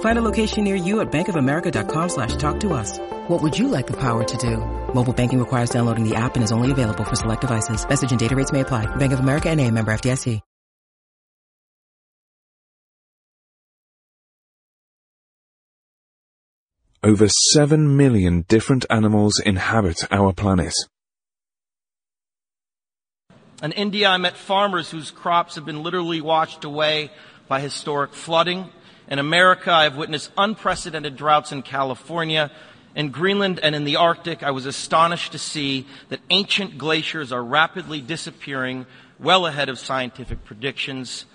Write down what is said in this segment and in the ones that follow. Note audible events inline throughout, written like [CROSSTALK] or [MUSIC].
Find a location near you at bankofamerica.com slash talk to us. What would you like the power to do? Mobile banking requires downloading the app and is only available for select devices. Message and data rates may apply. Bank of America and a member FDIC. Over 7 million different animals inhabit our planet. In India, I met farmers whose crops have been literally washed away by historic flooding. In America, I've witnessed unprecedented droughts in California. In Greenland and in the Arctic, I was astonished to see that ancient glaciers are rapidly disappearing well ahead of scientific predictions.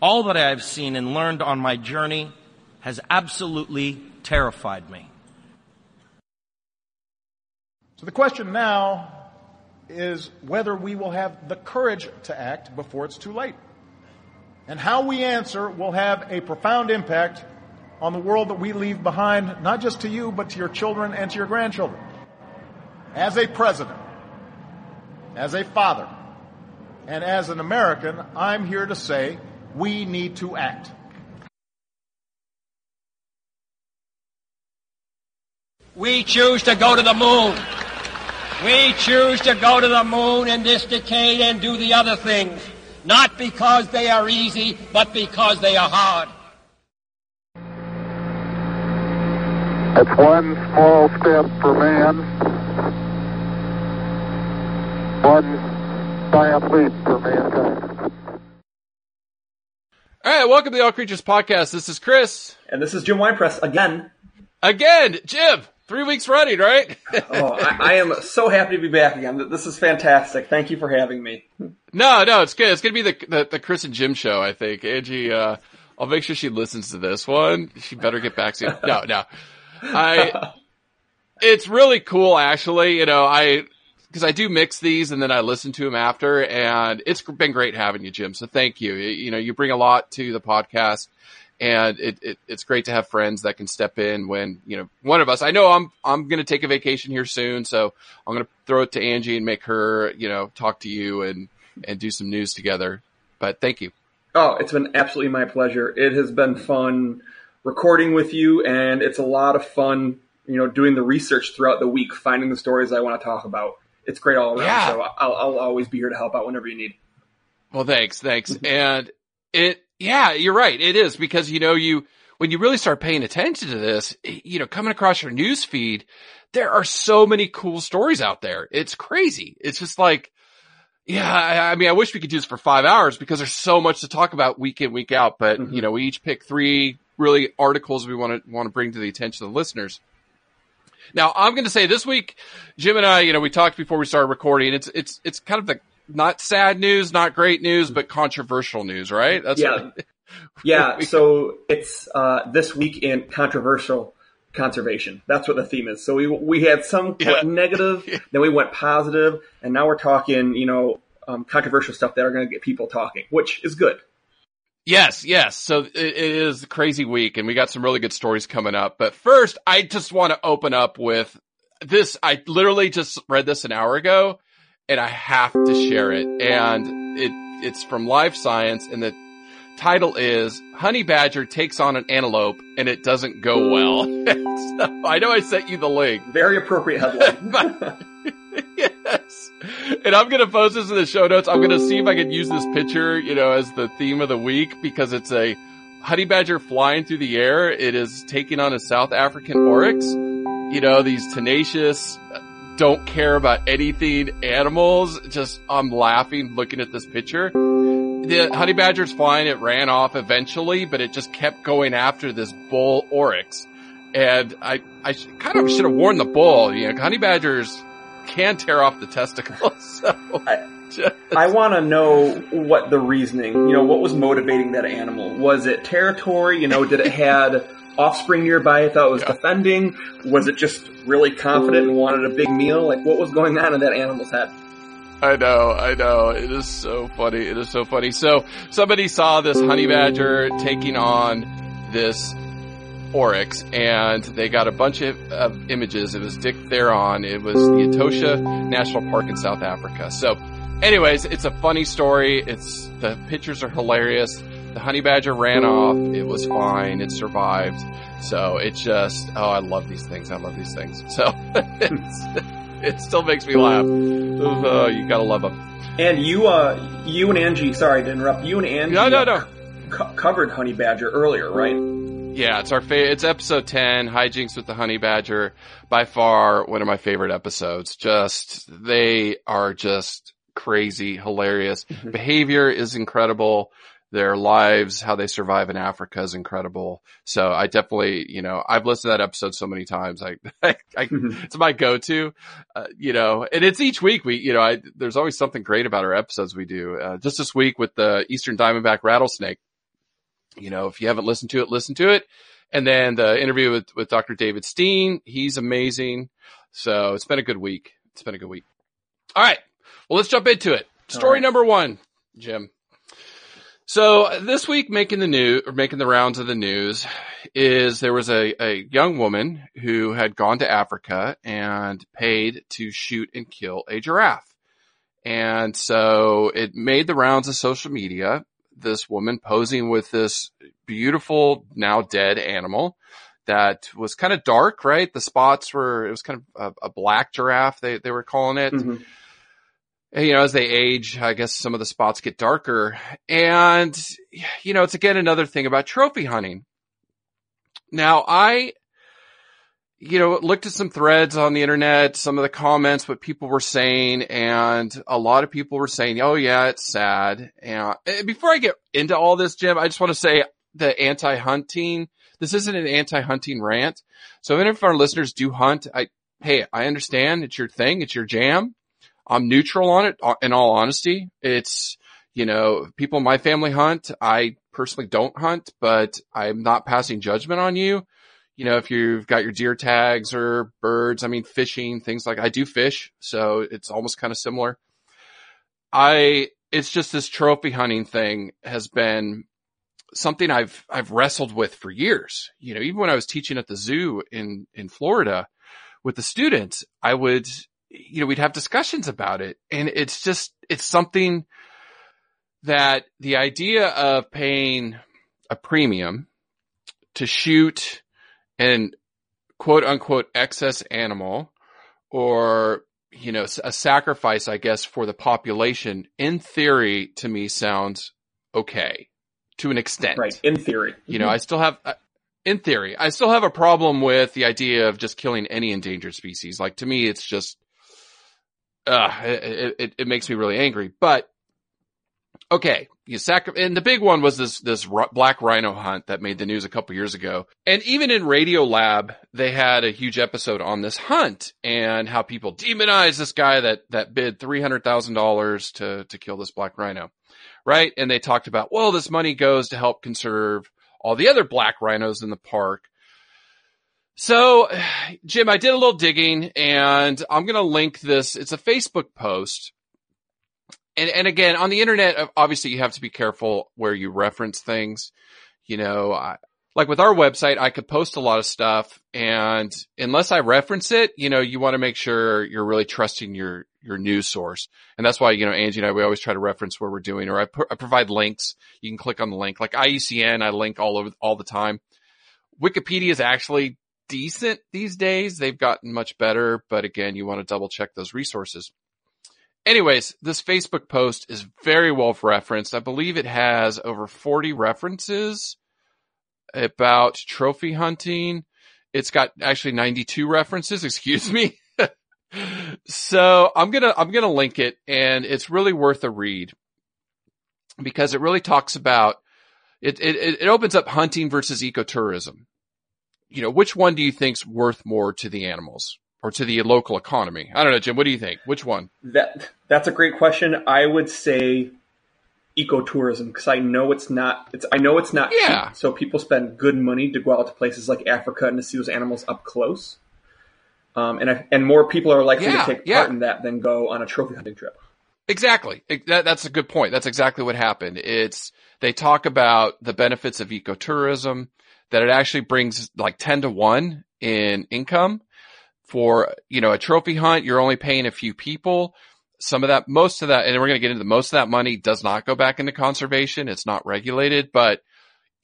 All that I have seen and learned on my journey has absolutely terrified me. So the question now is whether we will have the courage to act before it's too late. And how we answer will have a profound impact on the world that we leave behind, not just to you, but to your children and to your grandchildren. As a president, as a father, and as an American, I'm here to say we need to act. We choose to go to the moon. We choose to go to the moon in this decade and do the other things, not because they are easy, but because they are hard. It's one small step for man, one giant leap for mankind. All right, welcome to the All Creatures Podcast. This is Chris. And this is Jim Winepress again. Again, Jim, three weeks running, right? oh, I, I, am so happy to be back again. This is fantastic. Thank you for having me. No, no, it's good. It's going to be the, the, the Chris and Jim show, I think. Angie, uh, I'll make sure she listens to this one. She better get back to you. No, no. I, [LAUGHS] it's really cool, actually. You know, I, because I do mix these and then I listen to them after, and it's been great having you, Jim. So thank you. You know, you bring a lot to the podcast, and it, it it's great to have friends that can step in when you know one of us. I know I'm I'm going to take a vacation here soon, so I'm going to throw it to Angie and make her you know talk to you and and do some news together. But thank you. Oh, it's been absolutely my pleasure. It has been fun recording with you, and it's a lot of fun, you know, doing the research throughout the week, finding the stories I want to talk about. It's great all around. Yeah. So I'll, I'll always be here to help out whenever you need. Well, thanks, thanks, mm-hmm. and it, yeah, you're right. It is because you know you when you really start paying attention to this, you know, coming across your news feed, there are so many cool stories out there. It's crazy. It's just like, yeah, I, I, mean, I wish we could do this for five hours because there's so much to talk about week in, week out. But, mm-hmm. you know, we each pick three really articles we want to want to bring to the attention of the listeners. Now, I'm going to say this week, Jim and I, you know, we talked before we started recording. It's it's it's kind of the not sad news, not great news, but controversial news, right? That's yeah, [LAUGHS] yeah. So it's uh, this week in controversial conservation. That's what the theme is. So we we had some yeah. negative, [LAUGHS] then we went positive, and now we're talking, you know, um, controversial stuff that are going to get people talking, which is good. Yes, yes. So it, it is a crazy week and we got some really good stories coming up. But first, I just want to open up with this. I literally just read this an hour ago and I have to share it. And it, it's from Life Science and the title is Honey Badger takes on an antelope and it doesn't go well. [LAUGHS] so, I know I sent you the link. Very appropriate headline. [LAUGHS] yes. And I'm going to post this in the show notes. I'm going to see if I can use this picture, you know, as the theme of the week because it's a honey badger flying through the air. It is taking on a South African oryx. You know, these tenacious, don't care about anything animals. Just, I'm laughing looking at this picture. The honey badger's fine. It ran off eventually, but it just kept going after this bull oryx. And I, I kind of should have warned the bull, you know, honey badgers can tear off the testicles. [LAUGHS] So I, just... I want to know what the reasoning, you know, what was motivating that animal? Was it territory? You know, did it had [LAUGHS] offspring nearby it thought it was yeah. defending? Was it just really confident and wanted a big meal? Like what was going on in that animal's head? I know, I know. It is so funny. It is so funny. So somebody saw this honey badger taking on this oryx and they got a bunch of, of images. It was Dick Theron. It was the Etosha National Park in South Africa. So anyways, it's a funny story. It's, the pictures are hilarious. The honey badger ran off. It was fine. It survived. So it just, oh, I love these things. I love these things. So [LAUGHS] [LAUGHS] it still makes me laugh. Oh, you gotta love them. And you, uh, you and Angie, sorry to interrupt, you and Angie no, no, no. Co- covered honey badger earlier, right? Yeah, it's our fa- it's episode 10, Hijinks with the Honey Badger. By far one of my favorite episodes. Just, they are just crazy, hilarious. Mm-hmm. Behavior is incredible their lives, how they survive in Africa is incredible. So I definitely, you know, I've listened to that episode so many times. I, [LAUGHS] I, I mm-hmm. it's my go-to, uh, you know, and it's each week we, you know, I, there's always something great about our episodes we do. Uh, just this week with the Eastern Diamondback rattlesnake, you know, if you haven't listened to it, listen to it. And then the interview with, with Dr. David Steen, he's amazing. So it's been a good week. It's been a good week. All right. Well, let's jump into it. Story right. number one, Jim. So this week making the news or making the rounds of the news is there was a, a young woman who had gone to Africa and paid to shoot and kill a giraffe. And so it made the rounds of social media. This woman posing with this beautiful, now dead animal that was kind of dark, right? The spots were, it was kind of a, a black giraffe, they, they were calling it. Mm-hmm you know, as they age, I guess some of the spots get darker. And, you know, it's again another thing about trophy hunting. Now I, you know, looked at some threads on the internet, some of the comments, what people were saying, and a lot of people were saying, oh yeah, it's sad. And before I get into all this, Jim, I just want to say the anti-hunting, this isn't an anti-hunting rant. So even if our listeners do hunt, I, hey, I understand it's your thing, it's your jam. I'm neutral on it. Uh, in all honesty, it's, you know, people in my family hunt. I personally don't hunt, but I'm not passing judgment on you. You know, if you've got your deer tags or birds, I mean, fishing, things like I do fish. So it's almost kind of similar. I, it's just this trophy hunting thing has been something I've, I've wrestled with for years. You know, even when I was teaching at the zoo in, in Florida with the students, I would, you know, we'd have discussions about it. And it's just, it's something that the idea of paying a premium to shoot an quote unquote excess animal or, you know, a sacrifice, I guess, for the population in theory to me sounds okay to an extent. Right. In theory. You know, I still have, uh, in theory, I still have a problem with the idea of just killing any endangered species. Like to me, it's just, uh, it, it, it, makes me really angry. But okay, you sac- and the big one was this this r- black rhino hunt that made the news a couple years ago. And even in Radio Lab, they had a huge episode on this hunt and how people demonize this guy that that bid three hundred thousand dollars to to kill this black rhino, right? And they talked about well, this money goes to help conserve all the other black rhinos in the park. So, [SIGHS] Jim, I did a little digging and I'm going to link this. It's a Facebook post. And, and again, on the internet, obviously you have to be careful where you reference things. You know, I, like with our website, I could post a lot of stuff and unless I reference it, you know, you want to make sure you're really trusting your, your news source. And that's why, you know, Angie and I, we always try to reference where we're doing or I, I provide links. You can click on the link like IUCN. I link all over all the time. Wikipedia is actually decent these days. They've gotten much better, but again, you want to double check those resources. Anyways, this Facebook post is very well referenced. I believe it has over 40 references about trophy hunting. It's got actually 92 references, [LAUGHS] excuse me. so I'm gonna I'm gonna link it, and it's really worth a read because it really talks about it. It, it opens up hunting versus ecotourism. You know, which one do you think's worth more to the animals or to the local economy? I don't know, Jim. What do you think? Which one? That that's a great question. I would say ecotourism because I know it's not. It's I know it's not. Yeah. Cheap, so people spend good money to go out to places like Africa and to see those animals up close. Um, and I, and more people are likely Yeah, to take yeah. part in that than go on a trophy hunting trip. Exactly. That, that's a good point. That's exactly what happened. It's, they talk about the benefits of ecotourism, that it actually brings like 10 to 1 in income for, you know, a trophy hunt. You're only paying a few people. Some of that, most of that, and we're going to get into most of that money does not go back into conservation. It's not regulated, but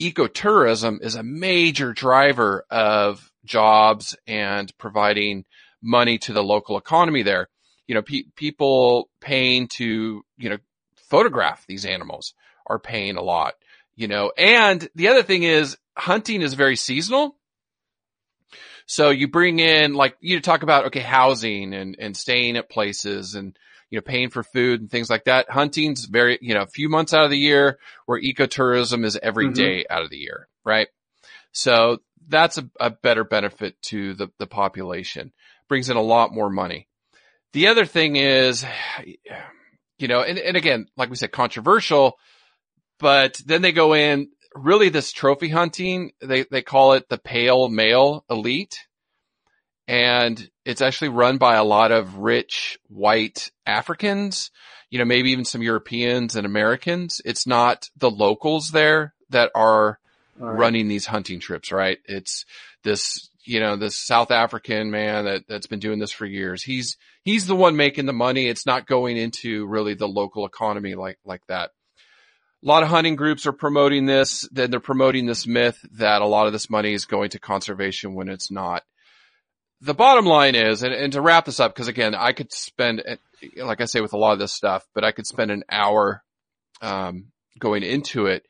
ecotourism is a major driver of jobs and providing money to the local economy there. You know, pe- people paying to, you know, photograph these animals are paying a lot, you know, and the other thing is hunting is very seasonal. So you bring in like you talk about, okay, housing and, and staying at places and, you know, paying for food and things like that. Hunting's very, you know, a few months out of the year where ecotourism is every Mhm. day out of the year, right? So that's a, a better benefit to the, the population. Brings in a lot more money. The other thing is, [SIGHS] you know, and, and again, like we said, controversial, but then they go in really this trophy hunting. They, they call it the pale male elite. And it's actually run by a lot of rich white Africans, you know, maybe even some Europeans and Americans. It's not the locals there that are right. running these hunting trips, right? It's this, you know, this South African man that, that's been doing this for years. He's, he's the one making the money. It's not going into really the local economy like, like that. A lot of hunting groups are promoting this. Then they're promoting this myth that a lot of this money is going to conservation when it's not. The bottom line is, and, and to wrap this up, because again, I could spend, like I say with a lot of this stuff, but I could spend an hour, um, going into it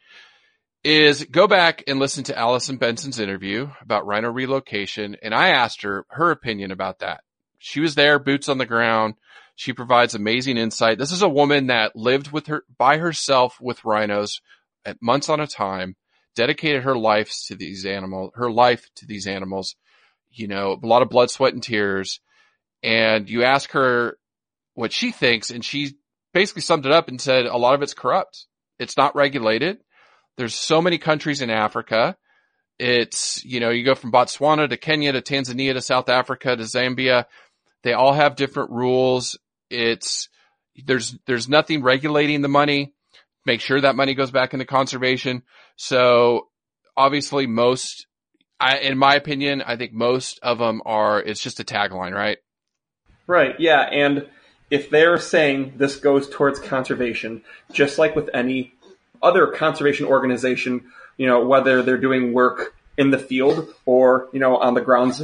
is go back and listen to Allison Benson's interview about rhino relocation. And I asked her her opinion about that. She was there, boots on the ground. She provides amazing insight. This is a woman that lived with her by herself with rhinos at months on a time, dedicated her life to these animals, her life to these animals, you know, a lot of blood, sweat and tears. And you ask her what she thinks and she basically summed it up and said a lot of it's corrupt. It's not regulated. There's so many countries in Africa. It's, you know, you go from Botswana to Kenya to Tanzania to South Africa to Zambia. They all have different rules. It's, there's, there's nothing regulating the money. Make sure that money goes back into conservation. So obviously most, I, in my opinion, I think most of them are, it's just a tagline, right? Right, yeah, and if they're saying this goes towards conservation, just like with any other conservation organization, you know, whether they're doing work in the field or, you know, on the grounds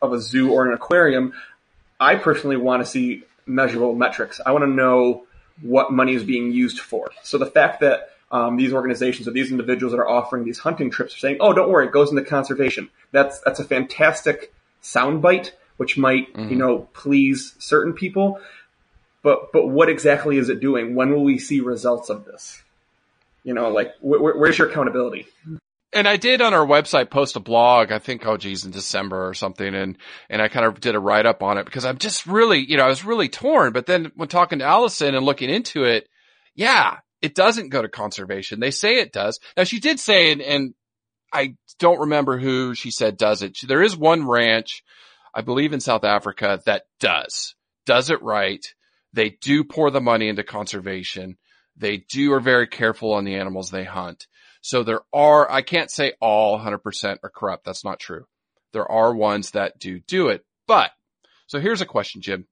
of a zoo or an aquarium, I personally want to see measurable metrics. I want to know what money is being used for. So the fact that um, these organizations or these individuals that are offering these hunting trips are saying, "Oh, don't worry, it goes into conservation." That's that's a fantastic soundbite, which might you know please certain people. But but what exactly is it doing? When will we see results of this? You know, like wh- wh- where's your accountability? And I did on our website post a blog, I think, oh geez, in December or something. And, and I kind of did a write up on it because I'm just really, you know, I was really torn. But then when talking to Allison and looking into it, yeah, it doesn't go to conservation. They say it does. Now she did say, and, and I don't remember who she said does it. There is one ranch, I believe in South Africa that does, does it right. They do pour the money into conservation. They do are very careful on the animals they hunt. So there are, I can't say all 100% are corrupt. That's not true. There are ones that do do it. But, so here's a question, Jim.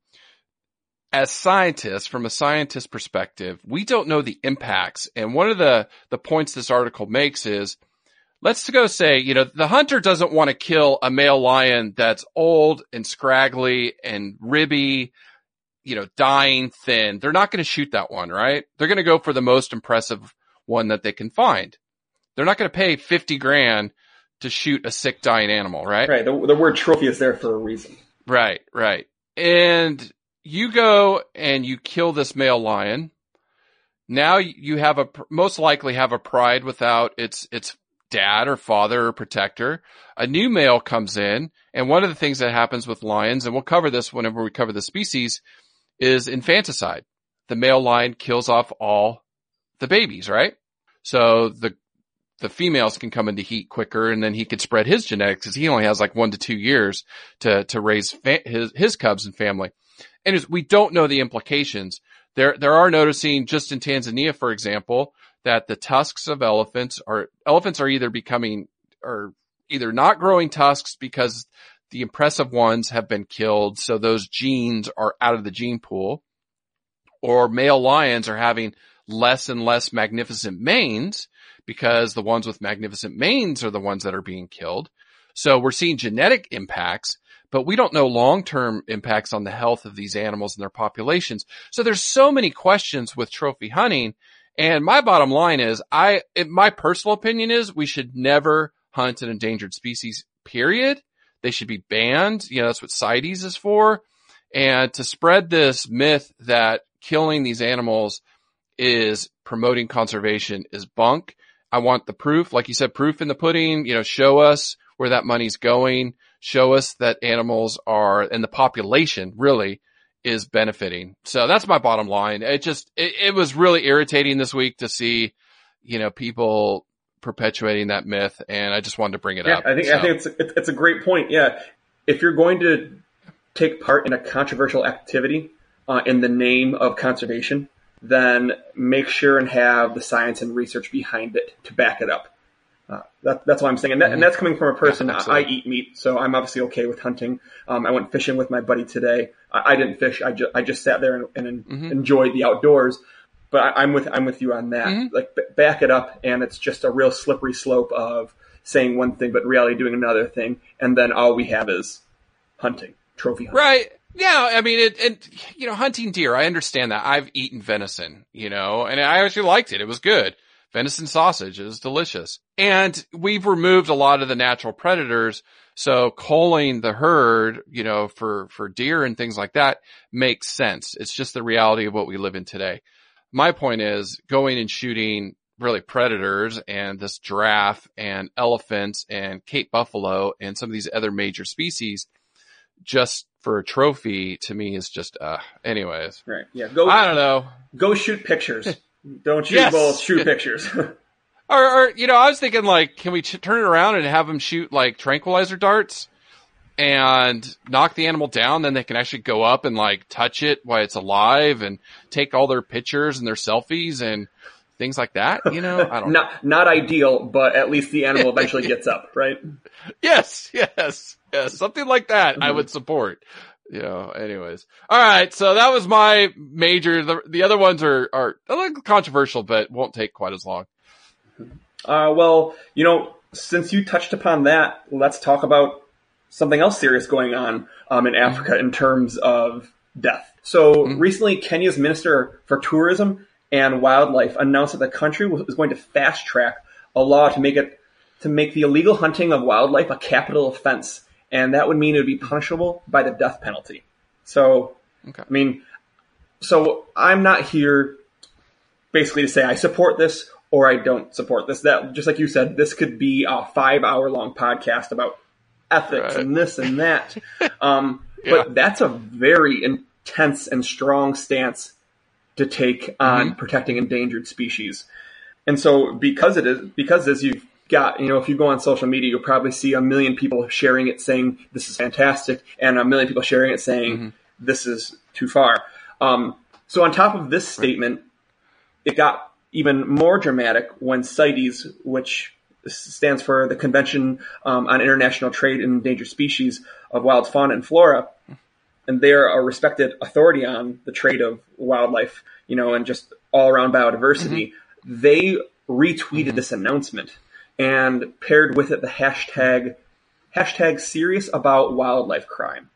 As scientists, from a scientist perspective, we don't know the impacts. And one of the, the points this article makes is, let's go say, you know, the hunter doesn't want to kill a male lion that's old and scraggly and ribby, you know, dying thin. They're not going to shoot that one, right? They're going to go for the most impressive one that they can find. They're not going to pay 50 grand to shoot a sick dying animal, right? Right. The, the word trophy is there for a reason. Right, right. And you go and you kill this male lion. Now you have a most likely have a pride without its its dad or father or protector. A new male comes in, and one of the things that happens with lions, and we'll cover this whenever we cover the species, is infanticide. The male lion kills off all the babies, right? So the the females can come into heat quicker and then he could spread his genetics because he only has like one to two years to, to raise fa- his, his cubs and family. And we don't know the implications. There, there are noticing just in Tanzania, for example, that the tusks of elephants are, elephants are either becoming, or either not growing tusks because the impressive ones have been killed. So those genes are out of the gene pool or male lions are having less and less magnificent manes because the ones with magnificent manes are the ones that are being killed. So we're seeing genetic impacts, but we don't know long-term impacts on the health of these animals and their populations. So there's so many questions with trophy hunting. And my bottom line is I, my personal opinion is we should never hunt an endangered species, period. They should be banned. You know, that's what CITES is for. And to spread this myth that killing these animals is promoting conservation is bunk. I want the proof, like you said, proof in the pudding, you know, show us where that money's going, show us that animals are, and the population really is benefiting. So that's my bottom line. It just, it, it was really irritating this week to see, you know, people perpetuating that myth. And I just wanted to bring it yeah, up. I think, so. I think it's, it's a great point. Yeah. If you're going to take part in a controversial activity uh, in the name of conservation, then make sure and have the science and research behind it to back it up. Uh, that, that's what I'm saying, and, that, and, that's coming from a person. Yeah, I eat meat, so I'm obviously okay with hunting. Um, I went fishing with my buddy today. I, I didn't fish. I, ju- I just sat there and, and mm-hmm. enjoyed the outdoors. But I, am with I'm with you on that. Mm-hmm. Like b- back it up, and it's just a real slippery slope of saying one thing, but reality doing another thing, and then all we have is hunting, trophy hunting. Right. Yeah, I mean, it, and you know, hunting deer, I understand that. I've eaten venison, you know, and I actually liked it. It was good. Venison sausage is delicious. And we've removed a lot of the natural predators. So culling the herd, you know, for, for deer and things like that makes sense. It's just the reality of what we live in today. My point is going and shooting really predators and this giraffe and elephants and Cape buffalo and some of these other major species just for a trophy to me is just uh anyways. Right. Yeah. Go I don't know. Go shoot pictures. [LAUGHS] don't shoot yes. shoot pictures. [LAUGHS] [LAUGHS] or, or, you know, I was thinking like, can we ch- turn it around and have them shoot like tranquilizer darts and knock the animal down? Then they can actually go up and like touch it while it's alive and take all their pictures and their selfies and things like that. You know, I don't. [LAUGHS] not not ideal, but at least the animal eventually gets up, right? [LAUGHS] Yes, yes, yes, something like that. Mm-hmm. I would support. You know, anyways. All right. So that was my major. The, the other ones are, are a little controversial, but won't take quite as long. Uh, well, you know, since you touched upon that, let's talk about something else serious going on um, in Africa in terms of death. So mm-hmm. recently, Kenya's Minister for Tourism and Wildlife announced that the country was going to fast track a law to make it to make the illegal hunting of wildlife a capital offense, and that would mean it would be punishable by the death penalty. So, okay. I mean, so I'm not here basically to say I support this or I don't support this. That just like you said, this could be a five hour long podcast about ethics right. and this and that. [LAUGHS] Um, yeah. But that's a very intense and strong stance to take on mm-hmm. protecting endangered species. And so because it is, because as you've got, you know, if you go on social media, you'll probably see a million people sharing it saying this is fantastic and a million people sharing it saying mm-hmm. this is too far. Um, so on top of this statement, it got even more dramatic when CITES, which stands for the Convention um, on International Trade in Endangered Species of Wild Fauna and Flora, and they're a respected authority on the trade of wildlife, you know, and just all around biodiversity. Mm-hmm. They retweeted mm-hmm. this announcement and paired with it the hashtag hashtag serious about wildlife crime.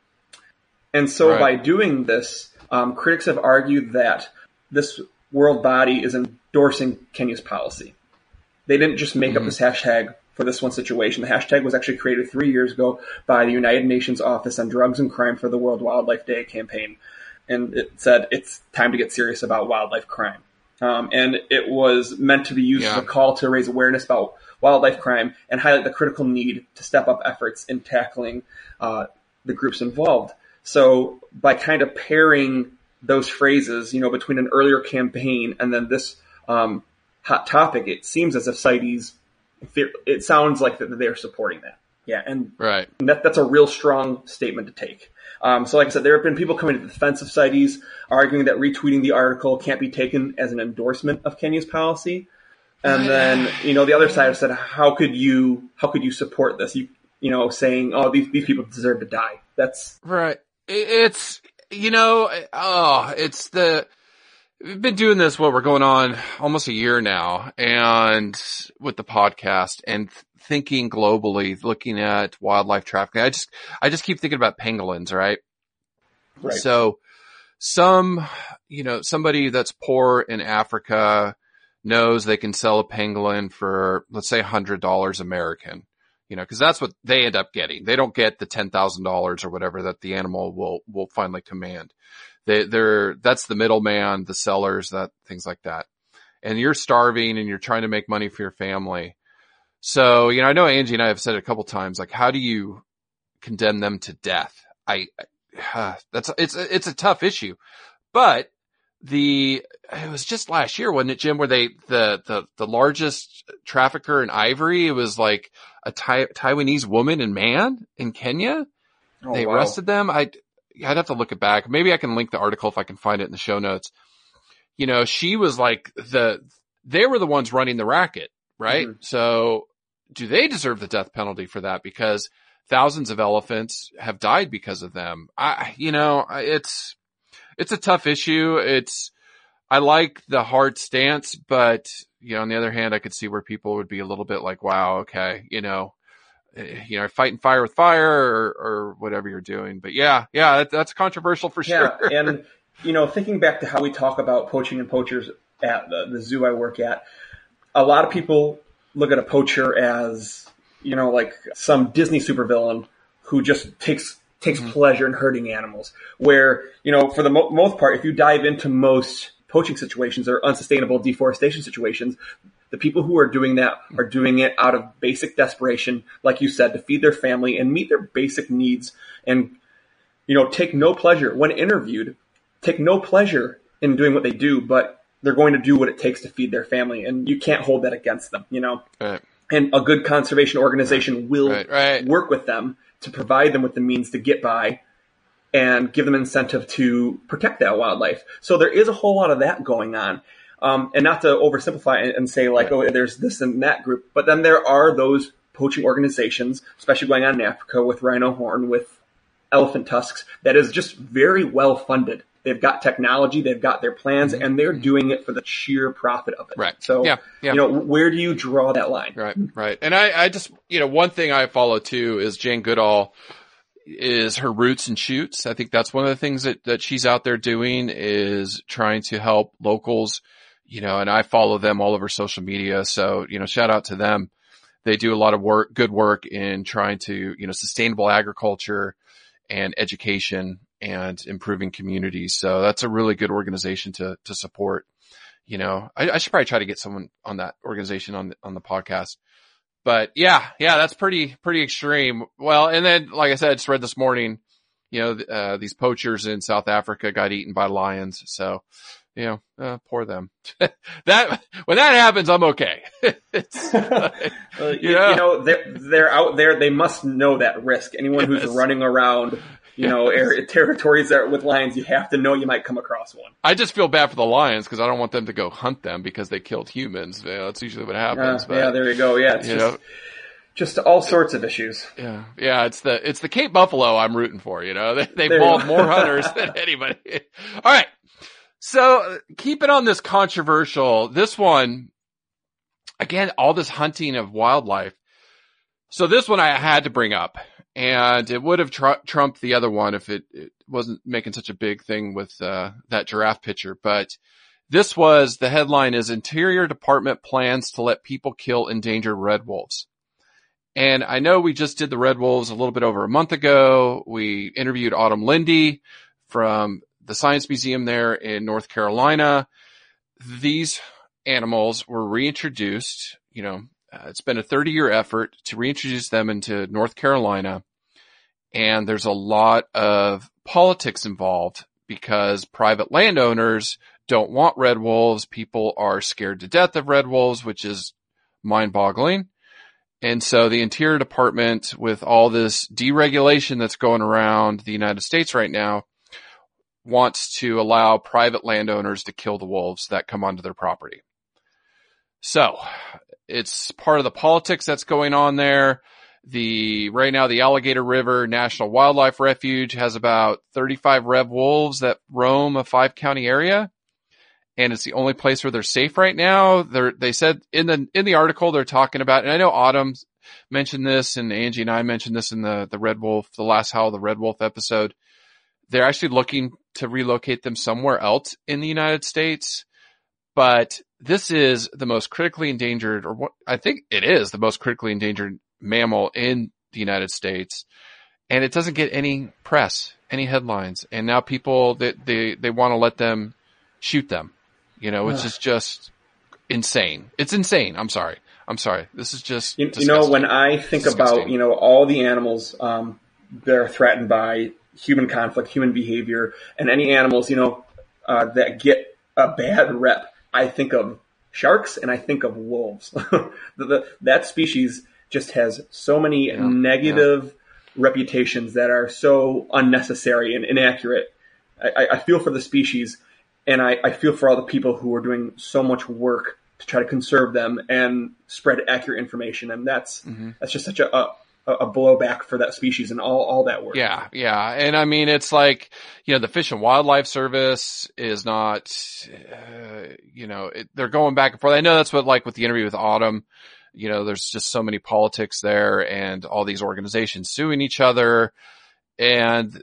And so right. by doing this, um, critics have argued that this world body is endorsing Kenya's policy. They didn't just make mm-hmm. up this hashtag for this one situation. The hashtag was actually created three years ago by the United Nations Office on Drugs and Crime for the World Wildlife Day campaign. and it said it's time to get serious about wildlife crime. Um, and it was meant to be used yeah. as a call to raise awareness about wildlife crime and highlight the critical need to step up efforts in tackling uh, the groups involved. So by kind of pairing those phrases, you know, between an earlier campaign and then this um, hot topic, it seems as if CITES, it sounds like that they're supporting that. Yeah, and right, and that, that's a real strong statement to take. Um, so, like I said, there have been people coming to the defense of CITES, arguing that retweeting the article can't be taken as an endorsement of Kenya's policy. And then, you know, the other side have said, how could you, how could you support this? You, you know, saying, oh, these, these people deserve to die. That's right. It's, you know, oh, it's the, we've been doing this, what we're going on almost a year now and with the podcast and thinking globally, looking at wildlife trafficking. I just, I just keep thinking about pangolins, right? Right. So some, you know, somebody that's poor in Africa knows they can sell a pangolin for, let's say hundred dollars American, you know, cause that's what they end up getting. They don't get the $10,000 or whatever that the animal will, will finally command. They, they're, that's the middleman, the sellers, that things like that. And you're starving and you're trying to make money for your family. So, you know, I know Angie and I have said it a couple times, like, how do you condemn them to death? I, uh, that's, it's, it's a tough issue, but the, it was just last year, wasn't it, Jim, where they, the, the, the largest trafficker in ivory, it was like a Taiwanese woman and man in Kenya. Oh, they wow. arrested them. I, I'd have to look it back. Maybe I can link the article if I can find it in the show notes. You know, she was like the, they were the ones running the racket, right? Mm-hmm. So do they deserve the death penalty for that? Because thousands of elephants have died because of them. I, you know, it's, it's a tough issue. It's, I like the hard stance, but you know, on the other hand, I could see where people would be a little bit like, wow, okay, you know, you know, fighting fire with fire or, or whatever you're doing. But yeah, yeah, that, that's controversial for sure. Yeah, and you know, thinking back to how we talk about poaching and poachers at the, the zoo I work at, a lot of people look at a poacher as you know, like some Disney supervillain who just takes takes mm-hmm. pleasure in hurting animals. Where you know, for the mo- most part, if you dive into most poaching situations or unsustainable deforestation situations, the people who are doing that are doing it out of basic desperation, like you said, to feed their family and meet their basic needs and, you know, take no pleasure when interviewed, take no pleasure in doing what they do, but they're going to do what it takes to feed their family. And you can't hold that against them, you know? Right. And a good conservation organization will right, right. work with them to provide them with the means to get by and give them incentive to protect that wildlife. So there is a whole lot of that going on. Um, and not to oversimplify and say like, oh, there's this and that group, but then there are those poaching organizations, especially going on in Africa with rhino horn, with elephant tusks, that is just very well funded. They've got technology, they've got their plans, mm-hmm. and they're doing it for the sheer profit of it. Right. So, yeah, yeah. you know, where do you draw that line? Right, right. And I, I just, you know, one thing I follow too is Jane Goodall is her roots and shoots. I think that's one of the things that, that she's out there doing is trying to help locals you know, and I follow them all over social media. So, you know, shout out to them. They do a lot of work, good work in trying to, you know, sustainable agriculture and education and improving communities. So that's a really good organization to, to support. You know, I, I should probably try to get someone on that organization on the, on the podcast. But yeah, yeah, that's pretty, pretty extreme. Well, and then, like I said, I just read this morning, you know, uh, these poachers in South Africa got eaten by lions. So, you know, uh, poor them. [LAUGHS] that when that happens, I'm okay. [LAUGHS] like, [LAUGHS] you, you, know, you know they're, they're out there. They must know that risk. Anyone yes. who's running around, you know, area, territories that with lions, you have to know you might come across one. I just feel bad for the lions because I don't want them to go hunt them because they killed humans. You know, that's usually what happens. Uh, but, yeah, there you go. Yeah, you just, know. Just all sorts of issues. Yeah, yeah. It's the it's the Cape Buffalo I'm rooting for. You know, they, they've involved more hunters than anybody. All right, so keep it on this controversial. This one, again, all this hunting of wildlife. So this one I had to bring up and it would have tr- trumped the other one if it, it, wasn't making such a big thing with uh, that giraffe picture. But this was the headline is Interior Department plans to let people kill endangered red wolves. And I know we just did the red wolves a little bit over a month ago. We interviewed Autumn Lindy from the Science Museum there in North Carolina. These animals were reintroduced, you know, uh, it's been a 30 year effort to reintroduce them into North Carolina. And there's a lot of politics involved because private landowners don't want red wolves. People are scared to death of red wolves, which is mind boggling. And so the Interior Department, with all this deregulation that's going around the United States right now, wants to allow private landowners to kill the wolves that come onto their property. So it's part of the politics that's going on there. The right now the Alligator River National Wildlife Refuge has about 35 red wolves that roam a five county area. And it's the only place where they're safe right now. They're, they said in the, in the article they're talking about, and I know Autumn mentioned this and Angie and I mentioned this in the, the Red Wolf, the last Howl, the Red Wolf episode. They're actually looking to relocate them somewhere else in the United States. But this is the most critically endangered, or what I think it is the most critically endangered mammal in the United States. And it doesn't get any press, any headlines. And now people that they, they, they want to let them shoot them. You know, which is just insane. It's insane. I'm sorry. I'm sorry. This is just you, you know when I think about you know all the animals um, that are threatened by human conflict, human behavior, and any animals you know uh, that get a bad rep. I think of sharks and I think of wolves. [LAUGHS] the, the, that species just has so many yeah, negative yeah. reputations that are so unnecessary and inaccurate. I, I, feel for the species and I, I feel for all the people who are doing so much work to try to conserve them and spread accurate information. And that's, mm-hmm. that's just such a, a a blowback for that species and all, all that work. Yeah. Yeah. And I mean, it's like, you know, the Fish and Wildlife Service is not, uh, you know, it, they're going back and forth. I know that's what, like with the interview with Autumn, you know, there's just so many politics there and all these organizations suing each other. And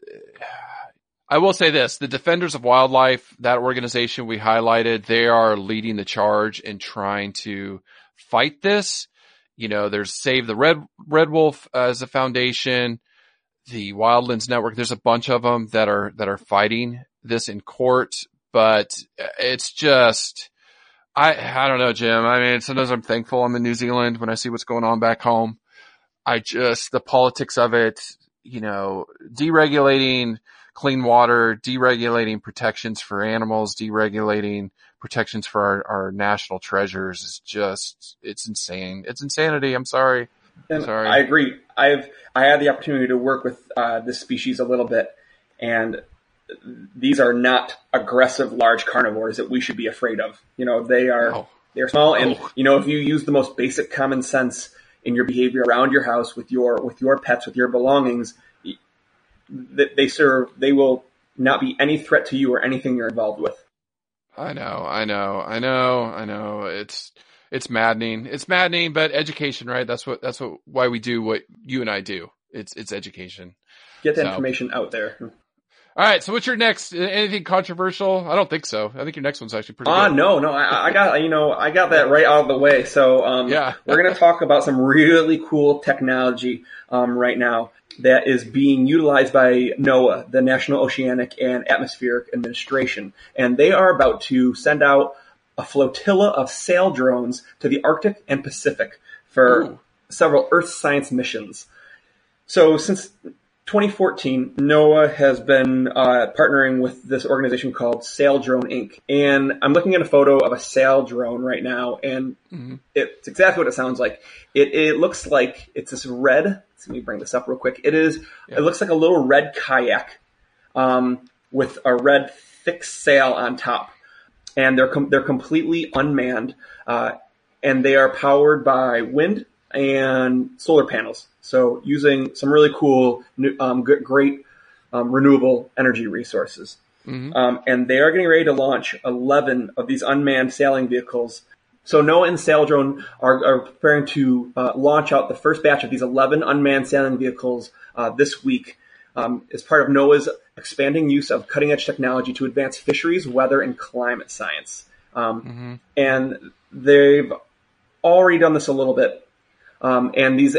I will say this, the Defenders of Wildlife, that organization we highlighted, they are leading the charge in trying to fight this. You know, there's Save the Red, Red Wolf as a foundation, the Wildlands Network. There's a bunch of them that are, that are fighting this in court, but it's just, I, I don't know, Jim. I mean, sometimes I'm thankful I'm in New Zealand when I see what's going on back home. I just, the politics of it, you know, deregulating, clean water, deregulating protections for animals, deregulating protections for our, our national treasures is just, it's insane. It's insanity. I'm sorry. And sorry. I agree. I've, I had the opportunity to work with, uh, this species a little bit and these are not aggressive large carnivores that we should be afraid of. You know, they are, oh. they're small and, oh. you know, if you use the most basic common sense in your behavior around your house with your, with your pets, with your belongings, that they serve, they will not be any threat to you or anything you're involved with. I know, I know, I know, I know. It's it's maddening. It's maddening, but education, right? That's what that's what why we do what you and I do. It's it's education. Get the so. information out there. All right. So what's your next? Anything controversial? I don't think so. I think your next one's actually pretty. Ah, uh, no, no. I, I, got you know I got that right out of the way. So um, yeah, we're gonna talk about some really cool technology um, right now that is being utilized by NOAA, the National Oceanic and Atmospheric Administration. And they are about to send out a flotilla of sail drones to the Arctic and Pacific for Ooh. several Earth science missions. So since 2014, NOAA has been uh, partnering with this organization called Saildrone Inc. And I'm looking at a photo of a sail drone right now, and mm-hmm. it's exactly what it sounds like. It, it looks like it's this red let me bring this up real quick. It is. Yeah. It looks like a little red kayak um, with a red thick sail on top, and they're com- they're completely unmanned, uh, and they are powered by wind and solar panels. So using some really cool, um, great um, renewable energy resources. Mm-hmm. Um, and they are getting ready to launch 11 of these unmanned sailing vehicles so NOAA and Saildrone are, are preparing to uh, launch out the first batch of these 11 unmanned sailing vehicles uh, this week um, as part of NOAA's expanding use of cutting edge technology to advance fisheries, weather, and climate science. Um, mm-hmm. And they've already done this a little bit. Um, and these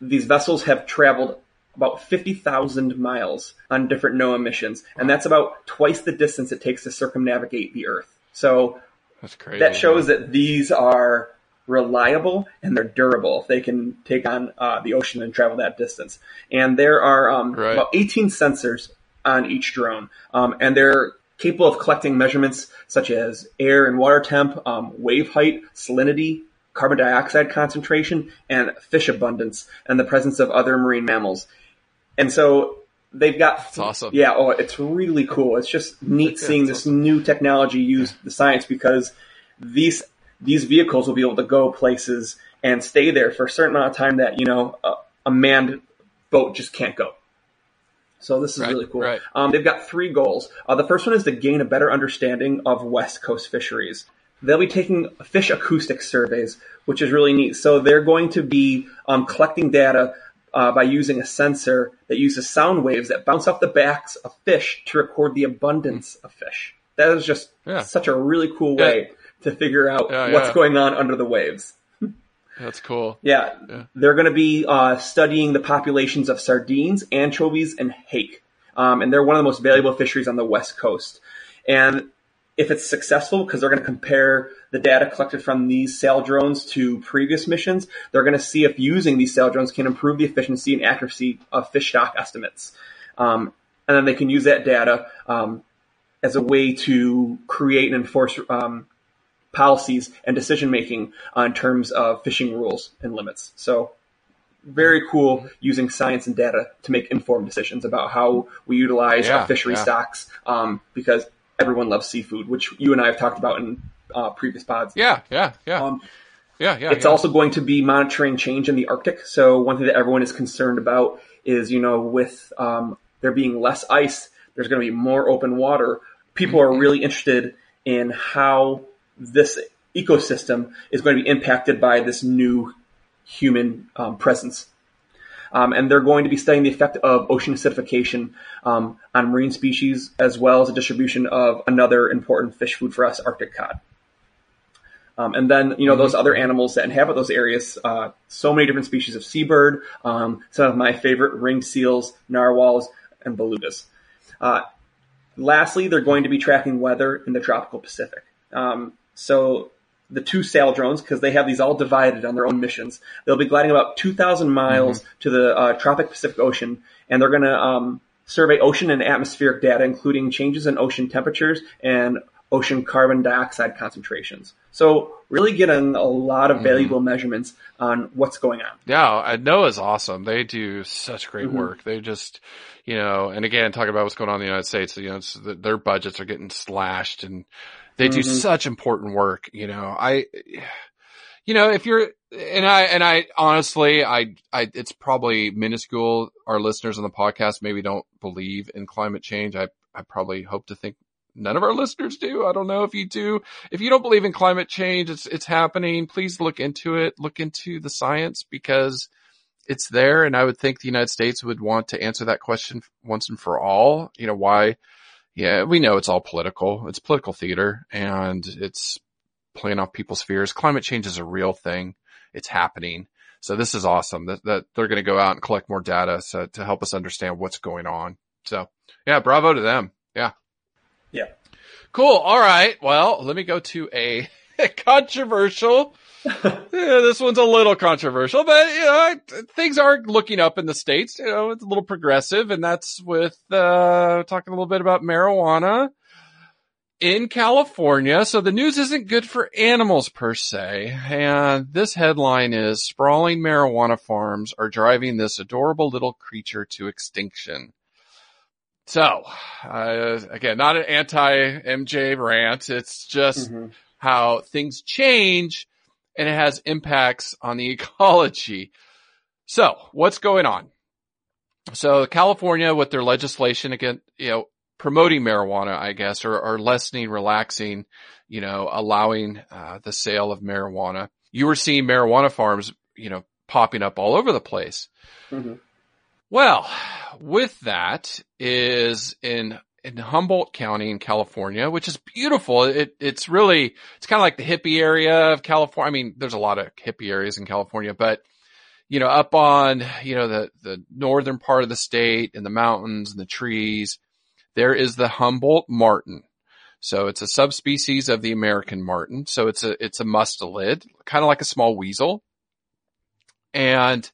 these vessels have traveled about 50,000 miles on different NOAA missions, and that's about twice the distance it takes to circumnavigate the Earth. So that's crazy. That shows that these are reliable and they're durable. They can take on uh, the ocean and travel that distance. And there are um, right. about 18 sensors on each drone, um, and they're capable of collecting measurements such as air and water temp, um, wave height, salinity, carbon dioxide concentration, and fish abundance, and the presence of other marine mammals. And so they've got That's awesome. Yeah, oh, it's really cool. It's just neat seeing this awesome. new technology use the science because these these vehicles will be able to go places and stay there for a certain amount of time that you know a, a manned boat just can't go. So this is right, really cool. Right. Um, they've got three goals. Uh, the first one is to gain a better understanding of West Coast fisheries. They'll be taking fish acoustic surveys, which is really neat. So they're going to be um, collecting data uh, by using a sensor that uses sound waves that bounce off the backs of fish to record the abundance of fish. That is just yeah. such a really cool way yeah. to figure out yeah, what's going on under the waves. [LAUGHS] That's cool. Yeah. yeah. They're going to be uh, studying the populations of sardines, anchovies, and hake. Um, and they're one of the most valuable fisheries on the West Coast. And if it's successful, because they're going to compare the data collected from these sail drones to previous missions, they're going to see if using these sail drones can improve the efficiency and accuracy of fish stock estimates. Um, and then they can use that data um, as a way to create and enforce um, policies and decision making on terms of fishing rules and limits. So very cool using science and data to make informed decisions about how we utilize yeah, our fishery yeah. stocks um, because everyone loves seafood, which you and I have talked about in uh, previous pods. Yeah, yeah, yeah. Um, yeah, yeah. It's yeah. also going to be monitoring change in the Arctic. So one thing that everyone is concerned about is, you know, with um, there being less ice, there's going to be more open water. People mm-hmm. are really interested in how this ecosystem is going to be impacted by this new human um, presence. Um, and they're going to be studying the effect of ocean acidification um, on marine species, as well as the distribution of another important fish food for us, Arctic cod. Um, and then, you know, those other animals that inhabit those areas, uh, so many different species of seabird, um, some of my favorite ringed seals, narwhals, and belugas. Uh, lastly, they're going to be tracking weather in the tropical Pacific. Um, so the two sail drones, because they have these all divided on their own missions, they'll be gliding about 2,000 miles mm-hmm. to the uh, tropic Pacific Ocean, and they're going to um, survey ocean and atmospheric data, including changes in ocean temperatures and ocean carbon dioxide concentrations. So really getting a lot of mm-hmm. valuable mm-hmm. measurements on what's going on. Yeah, NOAA's awesome. They do such great mm-hmm. work. They just, you know, and again, talking about what's going on in the United States, you know, their budgets are getting slashed and they mm-hmm. do such important work. You know, I, you know, if you're, and I, and I honestly, I, I, it's probably minuscule. Our listeners on the podcast maybe don't believe in climate change. I, I probably hope to think none of our listeners do. I don't know if you do. If you don't believe in climate change, it's, it's happening. Please look into it. Look into the science because it's there. And I would think the United States would want to answer that question once and for all. You know, why, yeah, we know it's all political. It's political theater and it's playing off people's fears. Climate change is a real thing. It's happening. So this is awesome that, that they're going to go out and collect more data so, to help us understand what's going on. So yeah, bravo to them. Yeah. Yeah. Cool. All right. Well, let me go to a [LAUGHS] controversial [LAUGHS] yeah, this one's a little controversial, but you know, things are looking up in the states. You know, it's a little progressive, and that's with uh, talking a little bit about marijuana in California. So the news isn't good for animals per se. And this headline is sprawling marijuana farms are driving this adorable little creature to extinction. So, uh, again, not an anti MJ rant. It's just mm-hmm. How things change and it has impacts on the [LAUGHS] ecology. So what's going on? So California with their legislation again, you know, promoting marijuana, I guess, or, or lessening, relaxing, you know, allowing uh, the sale of marijuana. You were seeing marijuana farms, you know, popping up all over the place. Mm-hmm. Well, with that is in in Humboldt County in California, which is beautiful. It, it's really, it's kind of like the hippie area of California. I mean, there's a lot of hippie areas in California, but you know, up on, you know, the, the northern part of the state and the mountains and the trees, there is the Humboldt marten. So it's a subspecies of the American marten. So it's a, it's a mustelid, kind of like a small weasel. And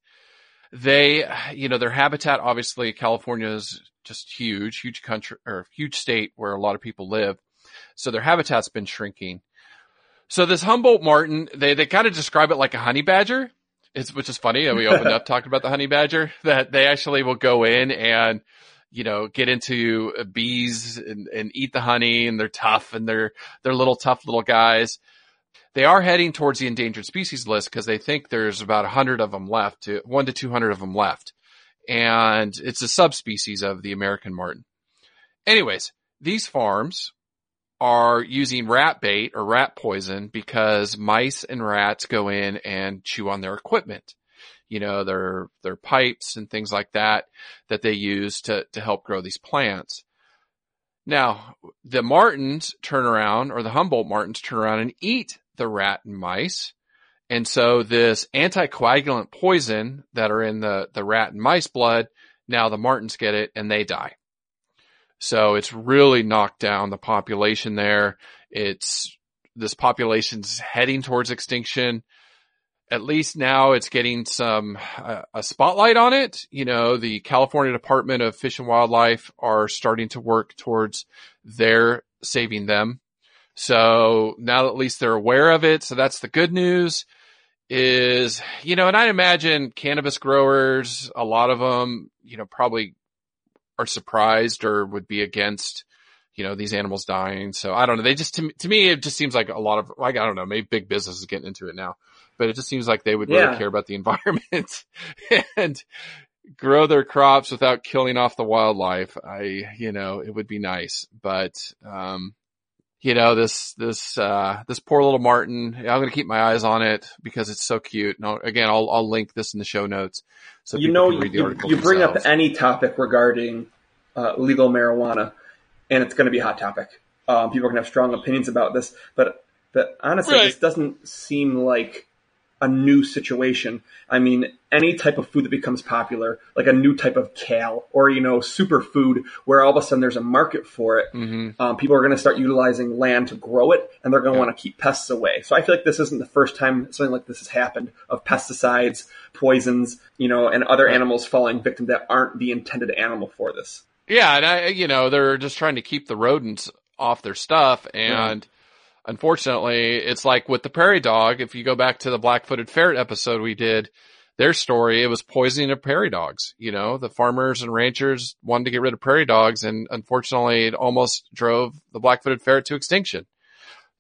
they, you know, their habitat, obviously California is just huge, huge country or huge state where a lot of people live. So their habitat's been shrinking. So this Humboldt marten, they, they kind of describe it like a honey badger. It's, which is funny. And we opened up [LAUGHS] talking about the honey badger that they actually will go in and, you know, get into uh, bees and, and eat the honey and they're tough and they're, they're little tough little guys. They are heading towards the endangered species list because they think there's about a 100 of them left, to, one to 200 of them left. And it's a subspecies of the American marten. Anyways, these farms are using rat bait or rat poison because mice and rats go in and chew on their equipment. You know, their, their pipes and things like that that they use to, to help grow these plants. Now, the martens turn around or the Humboldt martens turn around and eat the rat and mice. And so this anticoagulant poison that are in the, the rat and mice blood, now the martens get it and they die. So it's really knocked down the population there. It's, this population's heading towards extinction. At least now it's getting some, uh, a spotlight on it. You know, the California Department of Fish and Wildlife are starting to work towards their saving them. So now at least they're aware of it. So that's the good news is, you know, and I imagine cannabis growers, a lot of them, you know, probably are surprised or would be against, you know, these animals dying. So I don't know. They just, to, to me, it just seems like a lot of, like, I don't know, maybe big business is getting into it now, but it just seems like they would yeah. really care about the [LAUGHS] environment [LAUGHS] and grow their crops without killing off the wildlife. I, you know, it would be nice, but, um, you know, this, this, uh, this poor little marten. I'm going to keep my eyes on it because it's so cute. No, again, I'll, I'll link this in the show notes. So you know, you, you bring up any topic regarding, uh, legal marijuana and it's going to be a hot topic. Um, people are going to have strong opinions about this, but, but honestly, right. this doesn't seem like a new situation. I mean, any type of food that becomes popular, like a new type of kale or, you know, superfood where all of a sudden there's a market for it, mm-hmm. um, people are going to start utilizing land to grow it and they're going to yeah. want to keep pests away. So I feel like this isn't the first time something like this has happened of pesticides, poisons, you know, and other animals falling victim that aren't the intended animal for this. Yeah. And I, you know, they're just trying to keep the rodents off their stuff and, unfortunately, it's like with the prairie dog. If you go back to the black-footed ferret episode we did, their story, it was poisoning of prairie dogs. You know, the farmers and ranchers wanted to get rid of prairie dogs and unfortunately it almost drove the black-footed ferret to extinction.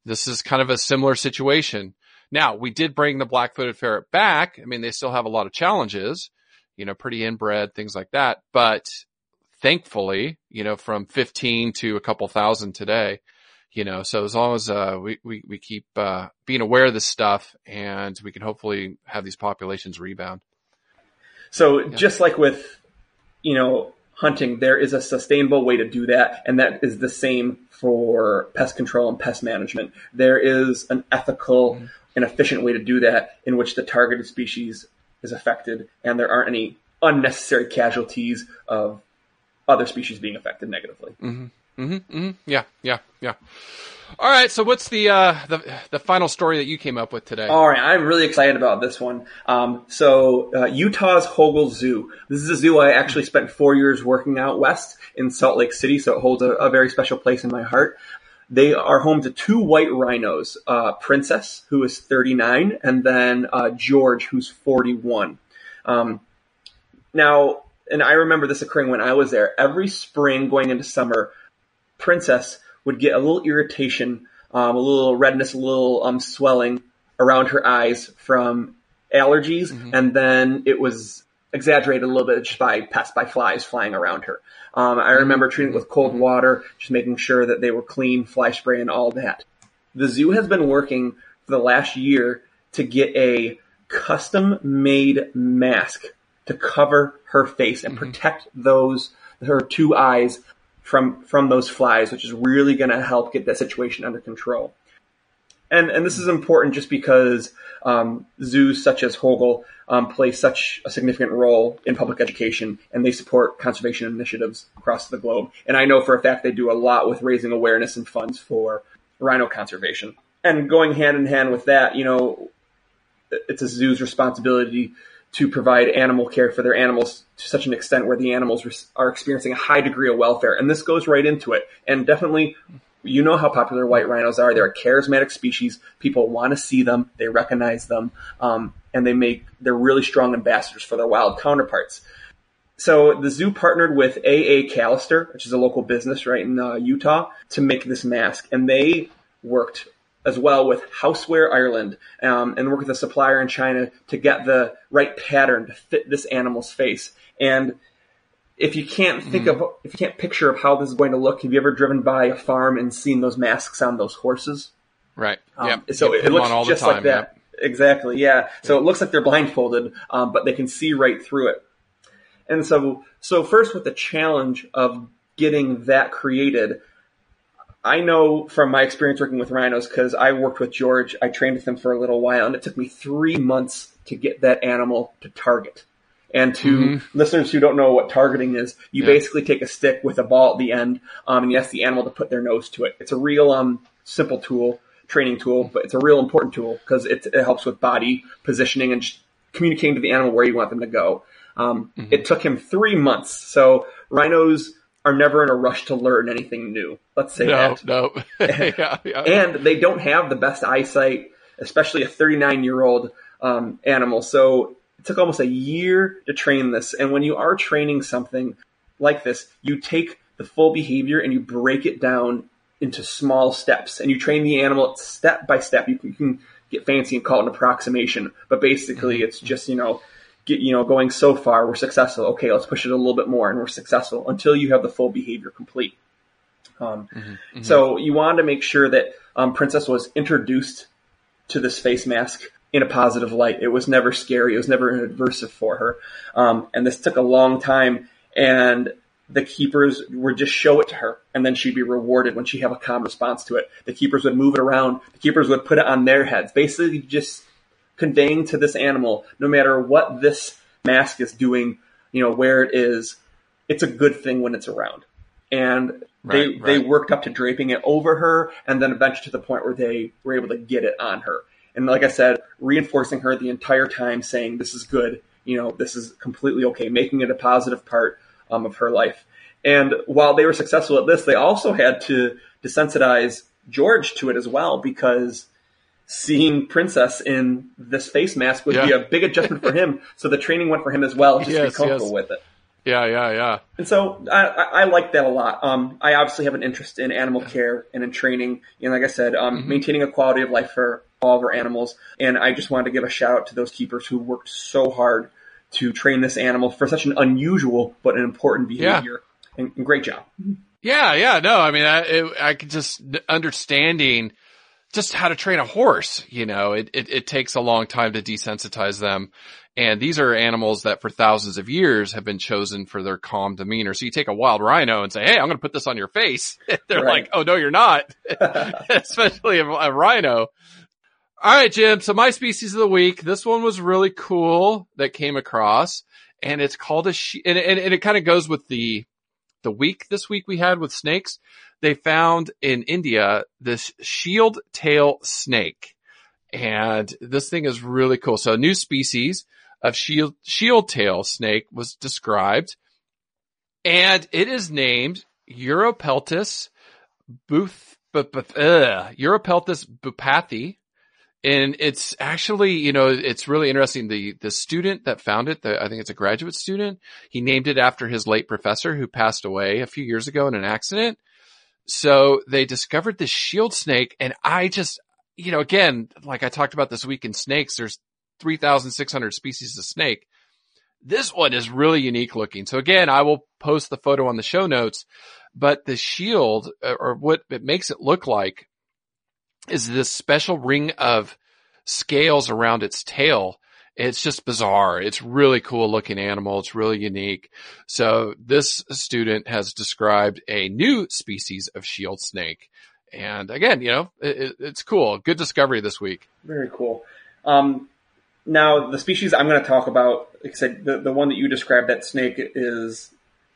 This is kind of a similar situation. Now, we did bring the black-footed ferret back. I mean, they still have a lot of challenges, you know, pretty inbred, things like that. But thankfully, you know, from 15 to a couple thousand today, you know, so as long as, uh, we, we, we keep, uh, being aware of this stuff and we can hopefully have these populations rebound. So yeah. just like with, you know, hunting, there is a sustainable way to do that. And that is the same for pest control and pest management. There is an ethical mm-hmm. and efficient way to do that in which the targeted species is affected and there aren't any unnecessary casualties of other species being affected negatively. Mm-hmm. Mm-hmm, mm-hmm. Yeah, yeah, yeah. All right. So, what's the uh, the the final story that you came up with today? All right, I'm really excited about this one. Um, so, uh, Utah's Hogle Zoo. This is a zoo I actually spent four years working out west in Salt Lake City, so it holds a, a very special place in my heart. They are home to two white rhinos, uh, Princess, who is 39, and then uh, George, who's 41. Um, now, and I remember this occurring when I was there. Every spring going into summer, princess would get a little irritation, um, a little redness, a little um, swelling around her eyes from allergies, mm-hmm. and then it was exaggerated a little bit just by pests, by flies flying around her. Um, I remember mm-hmm. treating it with cold water, just making sure that they were clean, fly spray, and all that. The zoo has been working for the last year to get a custom made mask to cover her face and mm-hmm. protect those her two eyes from from those flies, which is really going to help get that situation under control. And and this is important just because um, zoos such as Hogle um, play such a significant role in public education, and they support conservation initiatives across the globe. And I know for a fact they do a lot with raising awareness and funds for rhino conservation. And going hand in hand with that, you know, it's a zoo's responsibility to provide animal care for their animals to such an extent where the animals are experiencing a high degree of welfare. And this goes right into it. And definitely, you know how popular white rhinos are. They're a charismatic species. People want to see them. They recognize them. Um, and they make, they're really strong ambassadors for their wild counterparts. So the zoo partnered with AA Callister, which is a local business right in uh, Utah, to make this mask. And they worked as well with Horseware Ireland um, and work with a supplier in China to get the right pattern to fit this animal's face. And if you can't think mm. of, if you can't picture of how this is going to look, have you ever driven by a farm and seen those masks on those horses? Right. Um, yeah. So it, it looks just time, like that. Exactly. Yeah. So it looks like they're blindfolded, um, but they can see right through it. And so, so first with the challenge of getting that created, I know from my experience working with rhinos because I worked with George. I trained with him for a little while, and it took me three months to get that animal to target. And to mm-hmm. listeners who don't know what targeting is, you yeah. basically take a stick with a ball at the end, um, and you ask the animal to put their nose to it. It's a real um, simple tool, training tool, but it's a real important tool because it, it, helps with body positioning and communicating to the animal where you want them to go. Um, mm-hmm. It took him three months. So rhinos are never in a rush to learn anything new. Let's say no, that. No, [LAUGHS] [LAUGHS] yeah, yeah. And they don't have the best eyesight, especially a 39 year old um, animal. So it took almost a year to train this. And when you are training something like this, you take the full behavior and you break it down into small steps and you train the animal step by step. You can, you can get fancy and call it an approximation, but basically it's just, you know, get, you know, going so far, we're successful. Okay, let's push it a little bit more and we're successful until you have the full behavior complete. Um, mm-hmm, mm-hmm. So you wanted to make sure that um, Princess was introduced to this face mask in a positive light. It was never scary. It was never adversive for her. Um, and this took a long time and the keepers would just show it to her and then she'd be rewarded when she have a calm response to it. The keepers would move it around. The keepers would put it on their heads, basically just conveying to this animal, no matter what this mask is doing, you know, where it is, it's a good thing when it's around. And they, right, right. they worked up to draping it over her and then eventually to the point where they were able to get it on her. And like I said, reinforcing her the entire time saying, this is good, you know, this is completely okay, making it a positive part um, of her life. And while they were successful at this, they also had to desensitize George to it as well because seeing Princess in this face mask would yeah. be a big adjustment for him. [LAUGHS] So the training went for him as well, just yes, to be comfortable yes. with it. Yeah, yeah, yeah. And so I, I, like that a lot. Um, I obviously have an interest in animal care and in training. And like I said, um, mm-hmm. maintaining a quality of life for all of our animals. And I just wanted to give a shout out to those keepers who worked so hard to train this animal for such an unusual but an important behavior. Yeah. And, and great job. Yeah, yeah, no, I mean, I, it, I could just understanding just how to train a horse. You know, it, it, it takes a long time to desensitize them. And these are animals that for thousands of years have been chosen for their calm demeanor. So you take a wild rhino and say, Hey, I'm going to put this on your face. [LAUGHS] They're right. like, Oh, no, you're not. [LAUGHS] [LAUGHS] Especially a, a, rhino. All right, Jim. So my species of the week, this one was really cool that came across and it's called a she, and, and, and it kind of goes with the, the week this week we had with snakes they found in India this shield tail snake. And this thing is really cool. So a new species of shield, shield tail snake was described and it is named Uropeltis buth, uh, Uropeltis bhupathyi. And it's actually, you know, it's really interesting. The, the student that found it, the, I think it's a graduate student, he named it after his late professor who passed away a few years ago in an accident. So they discovered this shield snake and I just, you know, again, like I talked about this week in snakes, there's 3,600 species of snake. This one is really unique looking. So again, I will post the photo on the show notes, but the shield uh, or what it makes it look like is this special ring of scales around its tail it's just bizarre. It's really cool looking animal. It's really unique. So this student has described a new species of shield snake And again, you know, it, it's cool. Good discovery this week. Very cool. Um, now the species I'm going to talk about, said, the, the one that you described, that snake is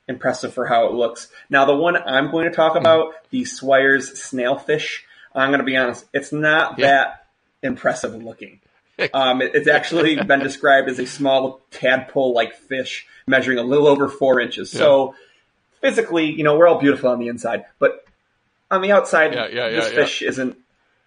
impressive for how it looks. Now the one I'm going to talk about, the Swire's snailfish, I'm going to be honest, it's not yeah. that impressive looking. [LAUGHS] Um, it, it's actually been described as a small tadpole-like fish measuring a little over four inches. Yeah. So physically, you know, we're all beautiful on the inside, but on the outside, yeah, yeah, this fish isn't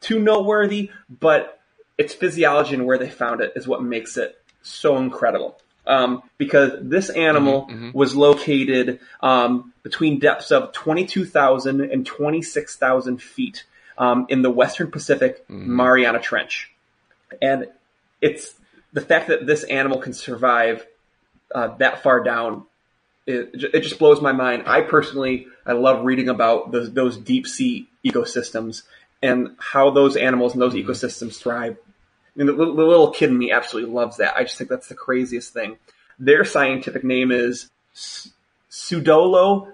too noteworthy, but its physiology and where they found it is what makes it so incredible. Um, because this animal mm-hmm, mm-hmm. was located um, between depths of 22,000 and 26,000 feet um, in the Western Pacific mm-hmm. Mariana Trench. And it's the fact that this animal can survive uh, that far down. It, it, just blows my mind. I personally, I love reading about those, those deep sea ecosystems and how those animals and those mm-hmm. ecosystems thrive. I mean, the, the, little kid in me absolutely loves that. I just think that's the craziest thing. Their scientific name is Pseudoliparis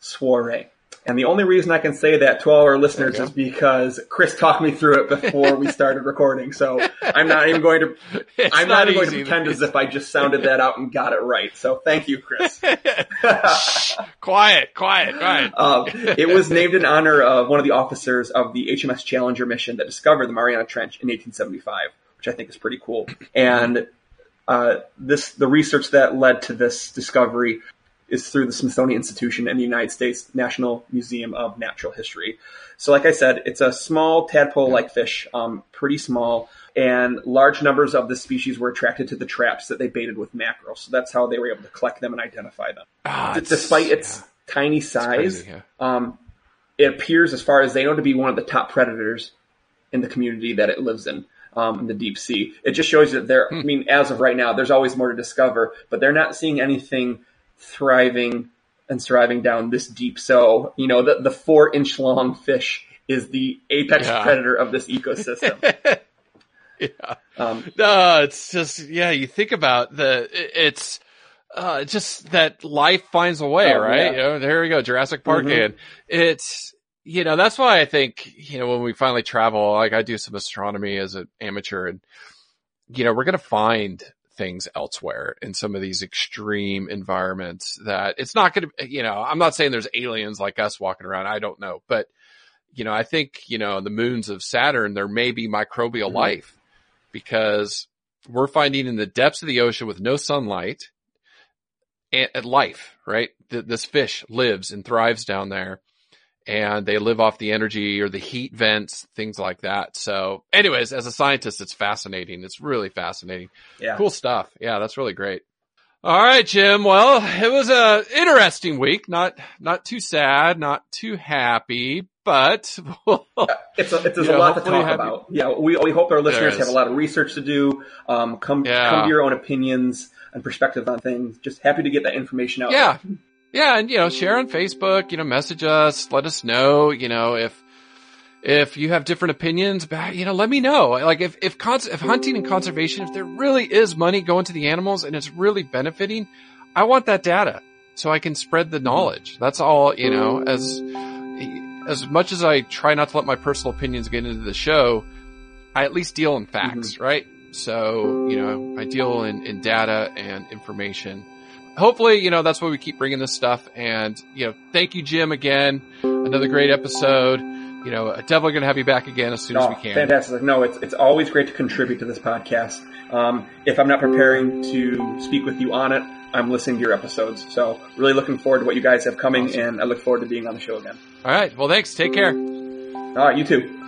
swirei. And the only reason I can say that to all our listeners is because Chris talked me through it before we started recording. So I'm not even going to, [LAUGHS] it's I'm not, not even going to pretend as if I just sounded that out and got it right. So thank you, Chris. [LAUGHS] quiet, quiet, quiet. Uh, it was named in honor of one of the officers of the HMS Challenger mission that discovered the Mariana Trench in 1875, which I think is pretty cool. And uh, this the research that led to this discovery is through the Smithsonian Institution and the United States National Museum of Natural History. So, like I said, it's a small tadpole-like fish, um, pretty small, and large numbers of the species were attracted to the traps that they baited with mackerel. So that's how they were able to collect them and identify them. Ah, D- despite its yeah. tiny size, crazy, yeah. um, it appears, as far as they know, to be one of the top predators in the community that it lives in. Um, in the deep sea. It just shows that there, hmm. I mean, as of right now, there's always more to discover, but they're not seeing anything thriving and surviving down this deep. So, you know, the, the four inch long fish is the apex yeah. predator of this ecosystem. [LAUGHS] yeah. Um, no, it's just, yeah, you think about the, it's, uh, just that life finds a way, oh, right? Yeah. You know, there we go, Jurassic Park mm-hmm. again. It's, you know, that's why I think, you know, when we finally travel, like I do some astronomy as an amateur and, you know, we're going to find things elsewhere in some of these extreme environments that it's not going to, you know, I'm not saying there's aliens like us walking around. I don't know, but you know, I think, you know, the moons of Saturn, there may be microbial mm-hmm. life because we're finding in the depths of the ocean with no sunlight and life, right? This fish lives and thrives down there and they live off the energy or the heat vents, things like that. So anyways, as a scientist, it's fascinating. It's really fascinating. Yeah. Cool stuff. Yeah, that's really great. All right, Jim. Well, it was a interesting week. Not, not too sad, not too happy, but [LAUGHS] it's a, it's, a lot to talk about. Yeah. We, we hope our listeners have a lot of research to do. Um, come, yeah. come to your own opinions and perspectives on things. Just happy to get that information out. Yeah. There. Yeah, and you know, share on Facebook, you know, message us, let us know, you know, if if you have different opinions about, you know, let me know. Like if if cons- if hunting and conservation, if there really is money going to the animals and it's really benefiting, I want that data so I can spread the knowledge. That's all, you know, as as much as I try not to let my personal opinions get into the show, I at least deal in facts, mm-hmm. right? So, you know, I deal in, in data and information hopefully, you know, that's why we keep bringing this stuff. And, you know, thank you, Jim, again. Another great episode. You know, definitely going to have you back again as soon as we can. Fantastic. No, it's, it's always great to contribute to this podcast. Um, if I'm not preparing to speak with you on it, I'm listening to your episodes. So really looking forward to what you guys have coming awesome. and I look forward to being on the show again. All right. Well, thanks. Take care. All right. You too.